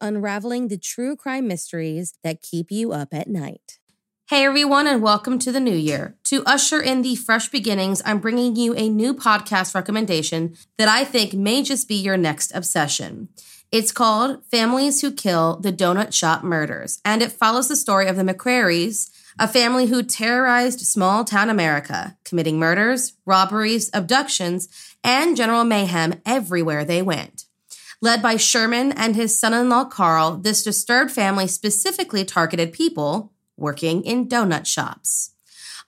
unraveling the true crime mysteries that keep you up at night. Hey everyone, and welcome to the new year. To usher in the fresh beginnings, I'm bringing you a new podcast recommendation that I think may just be your next obsession. It's called Families Who Kill the Donut Shop Murders, and it follows the story of the McCrarys, a family who terrorized small town America, committing murders, robberies, abductions, and general mayhem everywhere they went. Led by Sherman and his son in law Carl, this disturbed family specifically targeted people working in donut shops.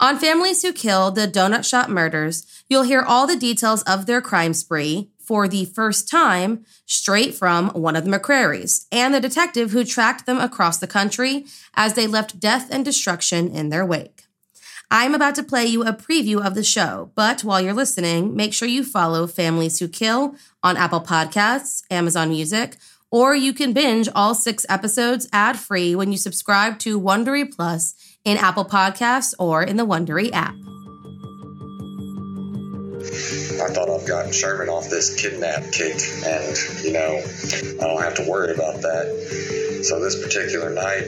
On Families Who Kill the Donut Shop Murders, you'll hear all the details of their crime spree for the first time straight from one of the McCrarys and the detective who tracked them across the country as they left death and destruction in their wake. I'm about to play you a preview of the show, but while you're listening, make sure you follow Families Who Kill on Apple Podcasts, Amazon Music, or you can binge all six episodes ad free when you subscribe to Wondery Plus in Apple Podcasts or in the Wondery app. I thought I've gotten Sherman off this kidnap kick, and you know, I don't have to worry about that. So this particular night,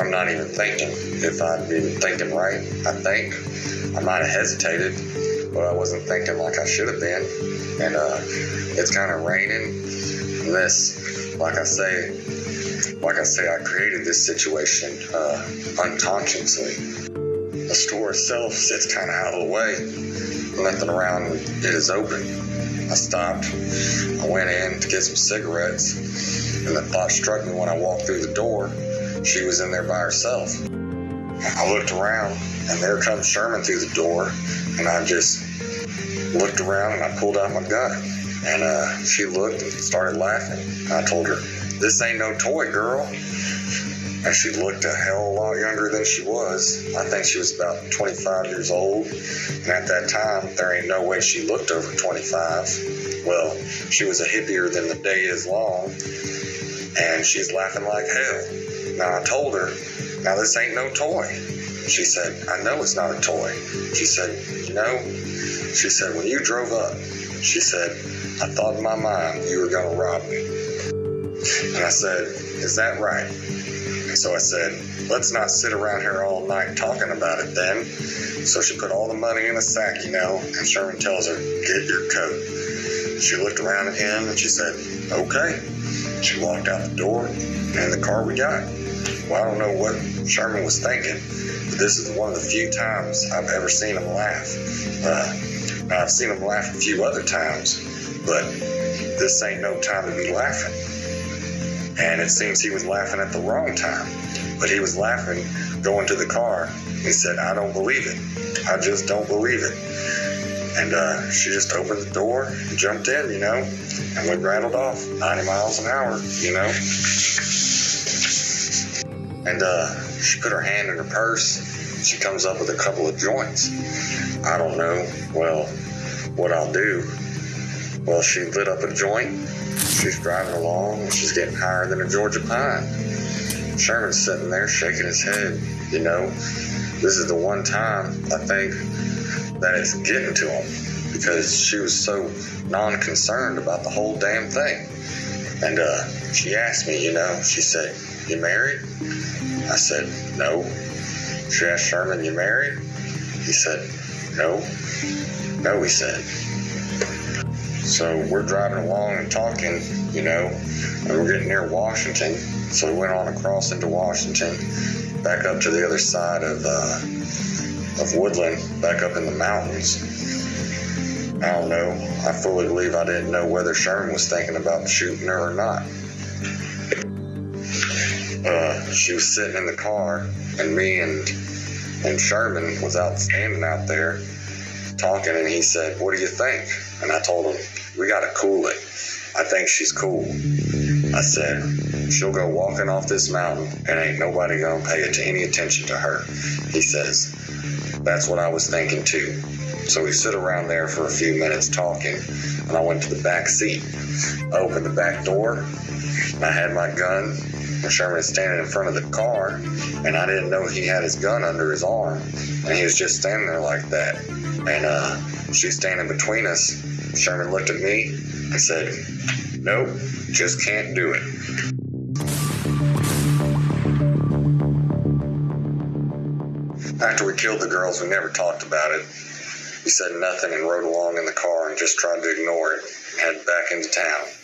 I'm not even thinking. If I'd been thinking right, I think I might have hesitated, but I wasn't thinking like I should have been. And uh, it's kind of raining. And this, like I say, like I say, I created this situation uh, unconsciously. The store itself sits kind of out of the way. Nothing around it is open. I stopped. I went in to get some cigarettes, and the thought struck me when I walked through the door she was in there by herself. I looked around, and there comes Sherman through the door, and I just looked around and I pulled out my gun. And uh, she looked and started laughing. I told her, This ain't no toy, girl. And she looked a hell of a lot younger than she was. I think she was about 25 years old. And at that time, there ain't no way she looked over 25. Well, she was a hippier than the day is long. And she's laughing like hell. Now I told her, now this ain't no toy. She said, I know it's not a toy. She said, you know, she said, when you drove up, she said, I thought in my mind you were going to rob me. And I said, is that right? So I said, let's not sit around here all night talking about it then. So she put all the money in a sack, you know, and Sherman tells her, get your coat. She looked around at him and she said, okay. She walked out the door and the car we got. Well, I don't know what Sherman was thinking, but this is one of the few times I've ever seen him laugh. Uh, I've seen him laugh a few other times, but this ain't no time to be laughing. And it seems he was laughing at the wrong time. But he was laughing going to the car. He said, I don't believe it. I just don't believe it. And uh, she just opened the door and jumped in, you know, and we rattled off 90 miles an hour, you know. And uh, she put her hand in her purse. She comes up with a couple of joints. I don't know, well, what I'll do. Well, she lit up a joint. She's driving along and she's getting higher than a Georgia pine. Sherman's sitting there shaking his head, you know. This is the one time I think that it's getting to him because she was so non concerned about the whole damn thing. And uh, she asked me, you know, she said, You married? I said, No. She asked Sherman, You married? He said, No. No, he said. So we're driving along and talking, you know, and we're getting near Washington. So we went on across into Washington, back up to the other side of uh, of Woodland, back up in the mountains. I don't know. I fully believe I didn't know whether Sherman was thinking about shooting her or not. Uh, she was sitting in the car, and me and and Sherman was out standing out there talking, and he said, "What do you think?" And I told him, "We got to cool it. I think she's cool." I said, "She'll go walking off this mountain, and ain't nobody gonna pay any attention to her." He says, "That's what I was thinking too." So we sit around there for a few minutes talking, and I went to the back seat. I opened the back door, and I had my gun. And Sherman standing in front of the car, and I didn't know he had his gun under his arm, and he was just standing there like that. And uh, she's standing between us. Sherman looked at me and said, Nope, just can't do it. After we killed the girls, we never talked about it. We said nothing and rode along in the car and just tried to ignore it and head back into town.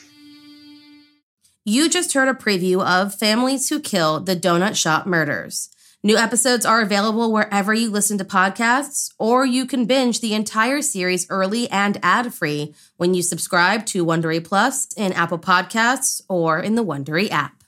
You just heard a preview of Families Who Kill the Donut Shop Murders. New episodes are available wherever you listen to podcasts, or you can binge the entire series early and ad-free when you subscribe to Wondery Plus in Apple Podcasts or in the Wondery app.